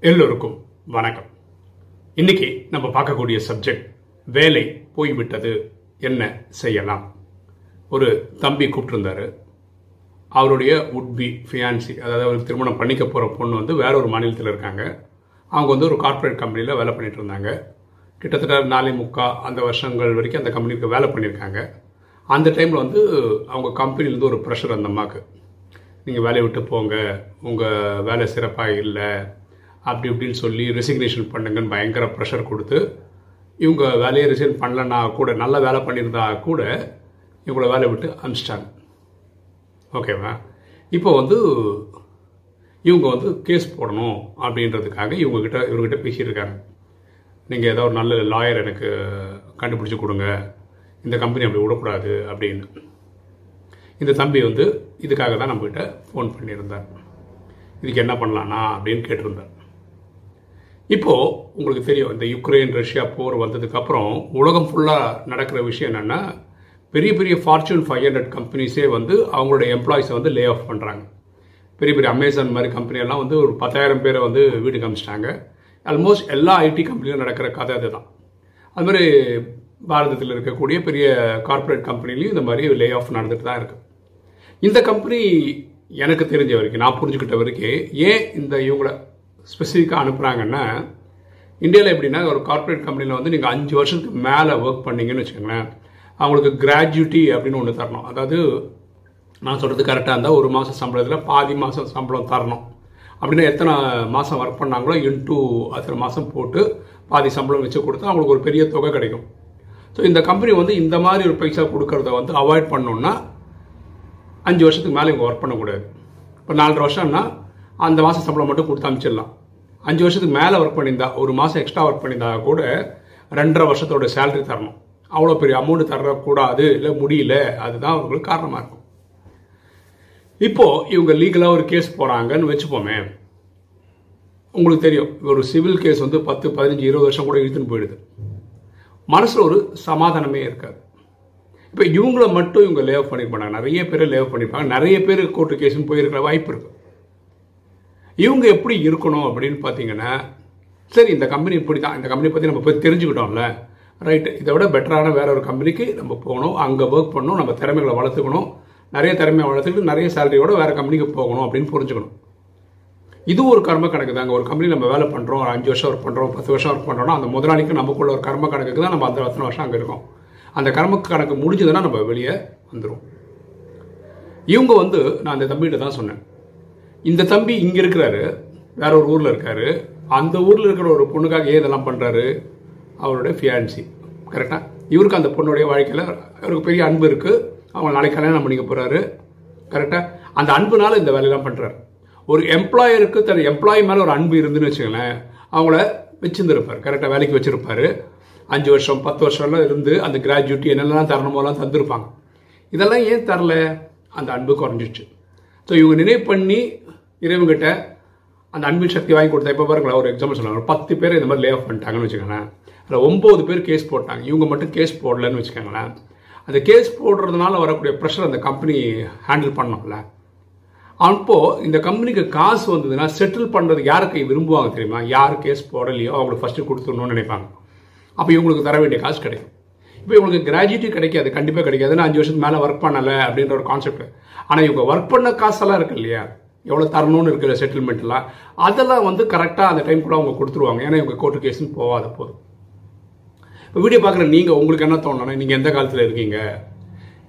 எல்லோருக்கும் வணக்கம். இன்னைக்கு நம்ம பார்க்கக்கூடிய சப்ஜெக்ட் வேலை போய்விட்டது என்ன செய்யலாம்? ஒரு தம்பி கூப்பிட்டுருந்தாரு. அவருடைய உட்பி ஃபியான்சி அதாவது அவருக்கு திருமணம் பண்ணிக்க போகிற பொண்ணு வந்து வேற ஒரு மாநிலத்தில் இருக்காங்க. அவங்க வந்து ஒரு கார்ப்பரேட் கம்பெனியில் வேலை பண்ணிட்டு இருந்தாங்க. கிட்டத்தட்ட நாலே முக்கா அந்த வருஷங்கள் வரைக்கும் அந்த கம்பெனிக்கு வேலை பண்ணியிருக்காங்க அந்த டைமில் வந்து அவங்க கம்பெனிலேருந்து ஒரு ப்ரெஷர் அந்த அம்மாவுக்கு நீங்கள் வேலையை விட்டு போங்க. உங்கள் வேலை சிறப்பாக இல்லை. அப்படி இப்படின்னு சொல்லி ரெசிக்னேஷன் பண்ணுங்கன்னு பயங்கர ப்ரெஷர் கொடுத்து இவங்க வேலையை ரிசைன் பண்ணலன்னா கூட நல்ல வேலை பண்ணியிருந்தா கூட இவங்கள வேலையை விட்டு அனுப்பிச்சிட்டாங்க. ஓகேவா இப்போ வந்து இவங்க வந்து கேஸ் போடணும் அப்படின்றதுக்காக இவங்ககிட்ட இவங்ககிட்ட பேசியிருக்காங்க நீங்கள் ஏதோ ஒரு நல்ல லாயர் எனக்கு கண்டுபிடிச்சி கொடுங்க. இந்த கம்பெனி அப்படி விடக்கூடாது அப்படின்னு. இந்த தம்பி வந்து இதுக்காக தான் நம்மக்கிட்ட ஃபோன் பண்ணியிருந்தார். இதுக்கு என்ன பண்ணலான்னா அப்படின்னு கேட்டிருந்தார். இப்போது உங்களுக்கு தெரியும் இந்த யுக்ரைன் ரஷ்யா போர் வந்ததுக்கப்புறம் உலகம் ஃபுல்லாக நடக்கிற விஷயம் என்னென்னா பெரிய பெரிய ஃபார்ச்சூன் ஃபைவ் ஹண்ட்ரட் கம்பெனிஸே வந்து அவங்களுடைய எம்ப்ளாயிஸை வந்து லே ஆஃப் பண்ணுறாங்க பெரிய பெரிய அமேசான் மாதிரி கம்பெனியெல்லாம் வந்து ஒரு பத்தாயிரம் பேரை வந்து வீடு காமிச்சிட்டாங்க ஆல்மோஸ்ட் எல்லா ஐடி கம்பெனியும் நடக்கிற கதை அதுதான். அது மாதிரி பாரதத்தில் இருக்கக்கூடிய பெரிய கார்ப்பரேட் கம்பெனிலையும் இந்த மாதிரி லே ஆஃப் நடந்துட்டு தான் இருக்குது இந்த கம்பெனி எனக்கு தெரிஞ்ச வரைக்கும் நான் புரிஞ்சுக்கிட்ட வரைக்கும் ஏன் இந்த இவங்களை ஸ்பெசிஃபிக்காக அனுப்புகிறாங்கன்னா இந்தியாவில் எப்படின்னா ஒரு கார்ப்பரேட் கம்பெனியில் வந்து நீங்கள் அஞ்சு வருஷத்துக்கு மேலே ஒர்க் பண்ணீங்கன்னு வச்சுக்கோங்களேன் அவங்களுக்கு கிராஜுவிட்டி அப்படின்னு ஒன்று தரணும். அதாவது நான் சொல்கிறது கரெக்டாக இருந்தால் ஒரு மாதம் சம்பளத்தில் பாதி மாதம் சம்பளம் தரணும். அப்படின்னா எத்தனை மாதம் ஒர்க் பண்ணாங்களோ இன்டூ அத்தனை மாதம் போட்டு பாதி சம்பளம் வச்சு கொடுத்தா அவங்களுக்கு ஒரு பெரிய தொகை கிடைக்கும். ஸோ இந்த கம்பெனி வந்து இந்த மாதிரி ஒரு பைசா கொடுக்கறத வந்து அவாய்ட் பண்ணோன்னா அஞ்சு வருஷத்துக்கு மேலே இவங்க ஒர்க் பண்ணக்கூடாது. இப்போ நாலரை வருஷம்னா அந்த மாதம் சம்பளம் மட்டும் கொடுத்து அனுப்பிச்சிடலாம் அஞ்சு வருஷத்துக்கு மேலே ஒர்க் பண்ணியிருந்தா ஒரு மாதம் எக்ஸ்ட்ரா ஒர்க் பண்ணியிருந்தா கூட ரெண்டரை வருஷத்தோட சேலரி தரணும். அவ்வளோ பெரிய அமௌண்ட் தரக்கூடாது இல்லை முடியல அதுதான் அவங்களுக்கு காரணமாக இருக்கும். இப்போது இவங்க லீகலாக ஒரு கேஸ் போகிறாங்கன்னு வச்சுப்போமே. உங்களுக்கு தெரியும் ஒரு சிவில் கேஸ் வந்து பத்து பதினஞ்சு இருபது வருஷம் கூட இழுத்துன்னு போயிடுது. மனசில் ஒரு சமாதானமே இருக்காது. இப்போ இவங்கள மட்டும் இவங்க லேவ் பண்ணியிருப்பாங்க நிறைய பேர் லேவ் பண்ணியிருப்பாங்க நிறைய பேர் கோர்ட்டு கேஸும் போயிருக்கிற வாய்ப்பு இருக்கு. இவங்க எப்படி இருக்கணும் அப்படின்னு பார்த்தீங்கன்னா சரி இந்த கம்பெனி இப்படி தான் இந்த கம்பெனி பற்றி நம்ம போய் தெரிஞ்சுக்கிட்டோம்ல. ரைட்டு இதை விட பெட்டரான வேற ஒரு கம்பெனிக்கு நம்ம போகணும். அங்கே ஒர்க் பண்ணணும். நம்ம திறமைகளை வளர்த்துக்கணும். நிறைய திறமையை வளர்த்துக்கிட்டு நிறைய சேலரியோட வேறு கம்பெனிக்கு போகணும் அப்படின்னு புரிஞ்சுக்கணும். இது ஒரு கர்ம கணக்கு தாங்க ஒரு கம்பெனி நம்ம வேலை பண்ணுறோம் ஒரு அஞ்சு வருஷம் ஒர்க் பண்ணுறோம் பத்து வருஷம் ஒர்க் பண்ணுறோம்னா அந்த முதலாளிக்கு நமக்குள்ள ஒரு கர்ம கணக்குக்கு தான் நம்ம அந்த அத்தனை வருஷம் அங்கே இருக்கோம். அந்த கர்ம கணக்கு முடிஞ்சதுன்னா நம்ம வெளியே வந்துடும் இவங்க வந்து நான் அந்த தம்பிகிட்ட தான் சொன்னேன். இந்த தம்பி இங்கே இருக்கிறாரு வேற ஒரு ஊரில் இருக்காரு. அந்த ஊரில் இருக்கிற ஒரு பொண்ணுக்காக ஏன் இதெல்லாம் பண்ணுறாரு அவருடைய ஃபியான்சி கரெக்டாக இவருக்கு அந்த பொண்ணுடைய வாழ்க்கையில் அவருக்கு பெரிய அன்பு இருக்குது அவங்க நாளைக்கு கல்யாணம் பண்ணிக்க போகிறாரு கரெக்டாக அந்த அன்புனால இந்த வேலையெல்லாம் பண்ணுறாரு ஒரு எம்ப்ளாயருக்கு தன் எம்ப்ளாயி மேலே ஒரு அன்பு இருந்துன்னு வச்சுங்களேன் அவங்கள வச்சிருந்துருப்பார். கரெக்டாக வேலைக்கு வச்சுருப்பார். அஞ்சு வருஷம் பத்து வருஷம்லாம் இருந்து அந்த கிராஜுவிட்டி என்னெல்லாம் தரணுமோலாம் தந்திருப்பாங்க. இதெல்லாம் ஏன் தரல? அந்த அன்பு குறைஞ்சிச்சு ஸோ இவங்க நினைவு பண்ணி இறைவங்கிட்ட அந்த அன்பின் சக்தி வாங்கி கொடுத்தா இப்போ பாருங்களேன் ஒரு எக்ஸாம்பிள் சொன்னாங்க பத்து பேர் இந்த மாதிரி லே ஆஃப் பண்ணிட்டாங்கன்னு வச்சுக்கோங்களேன். அதில் ஒம்பது பேர் கேஸ் போட்டாங்க. இவங்க மட்டும் கேஸ் போடலன்னு வச்சுக்கோங்களேன். அந்த கேஸ் போடுறதுனால வரக்கூடிய ப்ரெஷர் அந்த கம்பெனி ஹேண்டில் பண்ணோம்ல அப்போ இந்த கம்பெனிக்கு காசு வந்ததுன்னா செட்டில் பண்ணுறது யாருக்கு விரும்புவாங்க தெரியுமா? யார் கேஸ் போடலையோ அவங்களுக்கு ஃபஸ்ட்டு கொடுத்துடணும்னு நினைப்பாங்க. அப்போ இவங்களுக்கு தர வேண்டிய காசு கிடைக்கும். இப்போ இவங்களுக்கு கிராஜுவிட்டி கிடைக்காது கண்டிப்பாக கிடைக்காதுன்னு அஞ்சு வருஷத்துக்கு மேலே ஒர்க் பண்ணலை அப்படின்ற ஒரு கான்செப்ட் ஆனால் இவங்க ஒர்க் பண்ண காசெல்லாம் இருக்கு இல்லையா? எவ்வளோ தரணும்னு இருக்கிற செட்டில்மெண்ட்லாம் அதெல்லாம் வந்து கரெக்டாக அந்த டைம் கூட அவங்க கொடுத்துருவாங்க. ஏன்னா இவங்க கோர்ட்டு கேஸுன்னு போகாத போதும் இப்போ வீடியோ பார்க்குற நீங்கள் உங்களுக்கு என்ன தோணுன்னா நீங்கள் எந்த காலத்தில் இருக்கீங்க?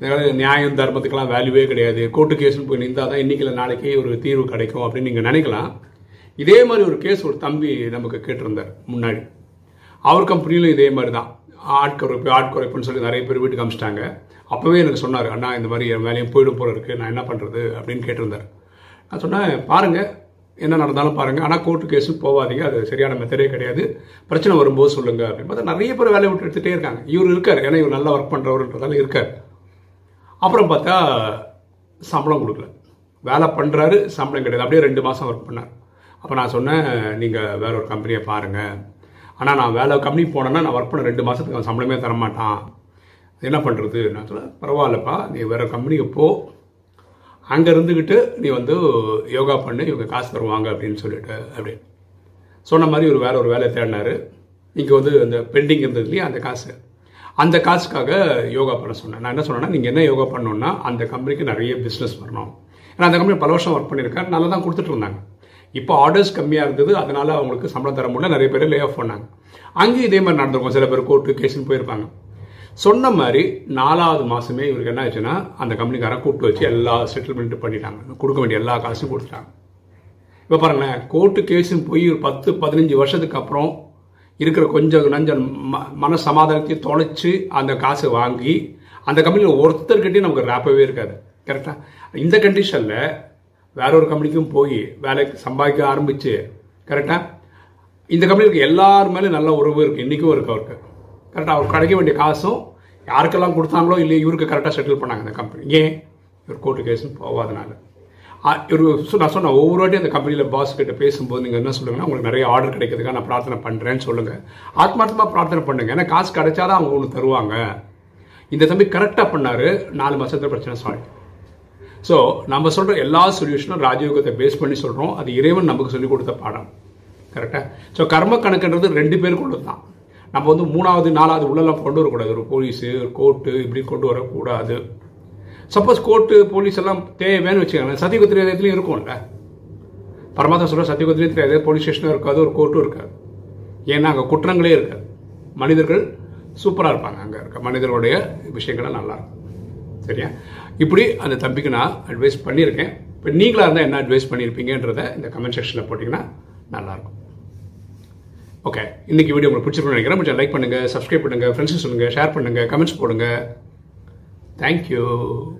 இதனால நியாயம் தர்மத்துக்கெல்லாம் வேல்யூவே கிடையாது. கோர்ட்டு கேஸ்னு போய் நின்றால் தான் இன்றைக்கில் நாளைக்கே ஒரு தீர்வு கிடைக்கும் அப்படின்னு நீங்கள் நினைக்கலாம். இதே மாதிரி ஒரு கேஸ் ஒரு தம்பி நமக்கு கேட்டிருந்தார் முன்னாடி. அவர் கம்பெனிலும் இதே மாதிரி தான் ஆட்குறைப்பு ஆட்குறைப்புன்னு சொல்லி நிறைய பேர் வீட்டுக்கு அமிச்சிட்டாங்க. அப்போவே எனக்கு சொன்னார் அண்ணா இந்த மாதிரி என் வேலையும் போயிடும் போல இருக்குது நான் என்ன பண்ணுறது அப்படின்னு கேட்டிருந்தார். நான் சொன்னேன் பாருங்கள் என்ன நடந்தாலும் பாருங்கள் ஆனால் கோர்ட்டு கேஸும் போகாதீங்க. அது சரியான மெத்தடே கிடையாது. பிரச்சனை வரும்போது சொல்லுங்கள் அப்படின்னு பார்த்தா நிறைய பேர் வேலையை விட்டு எடுத்துகிட்டே இருக்காங்க. இவர் இருக்கார். ஏன்னா இவர் நல்லா ஒர்க் பண்ணுறவருன்றதால இருக்கார். அப்புறம் பார்த்தா சம்பளம் கொடுக்கல. வேலை பண்ணுறாரு சம்பளம் கிடையாது அப்படியே ரெண்டு மாதம் ஒர்க் பண்ணார். அப்போ நான் சொன்னேன் நீங்கள் வேற ஒரு கம்பெனியை பாருங்கள் ஆனால் நான் வேலை கம்பெனி போனேன்னா நான் ஒர்க் பண்ண ரெண்டு மாதத்துக்கு அவன் சம்பளமே தரமாட்டான். என்ன பண்ணுறது நான் சொன்னேன் பரவாயில்லப்பா நீ வேறு கம்பெனிக்கு போ. அங்கே இருந்துக்கிட்டு நீ வந்து யோகா பண்ணு இவங்க காசு தருவாங்க அப்படின்னு சொல்லிட்டு அப்படின்னு சொன்ன மாதிரி ஒரு வேற ஒரு வேலையை தேடினார். இங்கே வந்து அந்த பெண்டிங் இருந்தது இல்லையா அந்த காசு. அந்த காசுக்காக யோகா பண்ண சொன்னேன். நான் என்ன சொன்னேன்னா நீங்கள் என்ன யோகா பண்ணணும்னா அந்த கம்பெனிக்கு நிறைய பிஸ்னஸ் வரணும். ஏன்னா அந்த கம்பெனி பல வருஷம் ஒர்க் பண்ணியிருக்காரு. நல்லா தான் கொடுத்துட்டு இருந்தாங்க. இப்போ ஆர்டர்ஸ் கம்மியாக இருந்தது. அதனால் அவங்களுக்கு சம்பளம் தர முடியல. நிறைய பேர் லே ஆஃப் பண்ணாங்க. அங்கேயும் இதே மாதிரி நடந்திருக்கும். சில பேர் கோர்ட்டு கேஸ்னு போயிருப்பாங்க. சொன்ன மாதிரி நாலாவது மாதமே இவருக்கு என்ன ஆச்சுன்னா அந்த கம்பெனிக்காரன் கூப்பிட்டு வச்சு எல்லா செட்டில்மெண்ட்டும் பண்ணிட்டாங்க. கொடுக்க வேண்டிய எல்லா காசும் கொடுத்துட்டாங்க. இப்போ பாருங்களேன் கோர்ட்டு கேஸும் போய் ஒரு பத்து பதினஞ்சு வருஷத்துக்கு அப்புறம் இருக்கிற கொஞ்சம் நஞ்சம் ம மன சமாதானத்தையும் தொலைச்சி அந்த காசை வாங்கி அந்த கம்பெனியில் ஒருத்தர்கிட்டையும் நமக்கு ரேப்பவே இருக்காது. கரெக்டாக இந்த கண்டிஷனில் வேற ஒரு கம்பெனிக்கும் போய் வேலைக்கு சம்பாதிக்க ஆரம்பித்து கரெக்டாக இந்த கம்பெனிக்கு எல்லார் மேலேயும் நல்ல உறவு இருக்குது இன்றைக்கும் இருக்கு அவருக்கு. கரெக்டாக அவர் கிடைக்க வேண்டிய காசும் யாருக்கெல்லாம் கொடுத்தாங்களோ இல்லை இவருக்கு கரெக்டாக செட்டில் பண்ணாங்க அந்த கம்பெனி ஏன்? இவர் கோர்ட்டு கேஸுன்னு போகாதனால. நான் சொன்னேன் ஒவ்வொரு வாட்டி அந்த கம்பெனியில் பாஸ் கிட்ட பேசும்போது நீங்கள் என்ன சொல்லுங்கன்னா உங்களுக்கு நிறைய ஆர்டர் கிடைக்கிறதுக்காக நான் பிரார்த்தனை பண்ணுறேன்னு சொல்லுங்கள் ஆத்மார்த்தமாக பிரார்த்தனை பண்ணுங்கள் ஏன்னா காசு கிடைச்சாதான் அவங்க ஒன்று தருவாங்க. இந்த தம்பி கரெக்டாக பண்ணார். நாலு மாதத்தில் பிரச்சனை சால்வ் ஸோ நம்ம சொல்கிற எல்லா சொல்யூஷனும் ராஜயோகத்தை பேஸ் பண்ணி சொல்கிறோம் அது இறைவன் நமக்கு சொல்லிக் கொடுத்த பாடம். கரெக்டாக ஸோ கர்ம கணக்குன்றது ரெண்டு பேருக்கு உள்ளது தான் நம்ம வந்து மூணாவது நாலாவது உள்ளெல்லாம் கொண்டு வரக்கூடாது. ஒரு போலீஸு ஒரு கோர்ட்டு இப்படி கொண்டு வரக்கூடாது. சப்போஸ் கோர்ட்டு போலீஸ் எல்லாம் தேவைன்னு வச்சுக்கோங்க சத்தியகுத்திரி இதயத்துலையும் இருக்கும்ல பரமாத்மா சொல்ற சத்தியகுத்திரியும் தெரியாது போலீஸ் ஸ்டேஷனும் இருக்காது ஒரு கோர்ட்டும் இருக்காது. ஏன்னா அங்கே குற்றங்களே இருக்காது. மனிதர்கள் சூப்பராக இருப்பாங்க. அங்கே இருக்க மனிதர்களுடைய விஷயங்கள்லாம் நல்லா இருக்கும். சரியா? இப்படி அந்த தம்பிக்கு நான் அட்வைஸ் பண்ணியிருக்கேன். இப்போ நீங்களாக இருந்தால் என்ன அட்வைஸ் பண்ணியிருப்பீங்கன்றத இந்த கமெண்ட் செக்ஷனில் போட்டிங்கன்னா நல்லாயிருக்கும் ஓகே இன்றைக்கி வீடியோ உங்களுக்கு பிடிச்சிருக்கணும்னு நினைக்கிறேன். கொஞ்சம் லைக் பண்ணுங்கள் சப்ஸ்கிரைப் பண்ணுங்கள் ஃப்ரெண்ட்ஸ் சொல்லுங்கள் ஷேர் பண்ணுங்கள் கமெண்ட்ஸ் Thank you.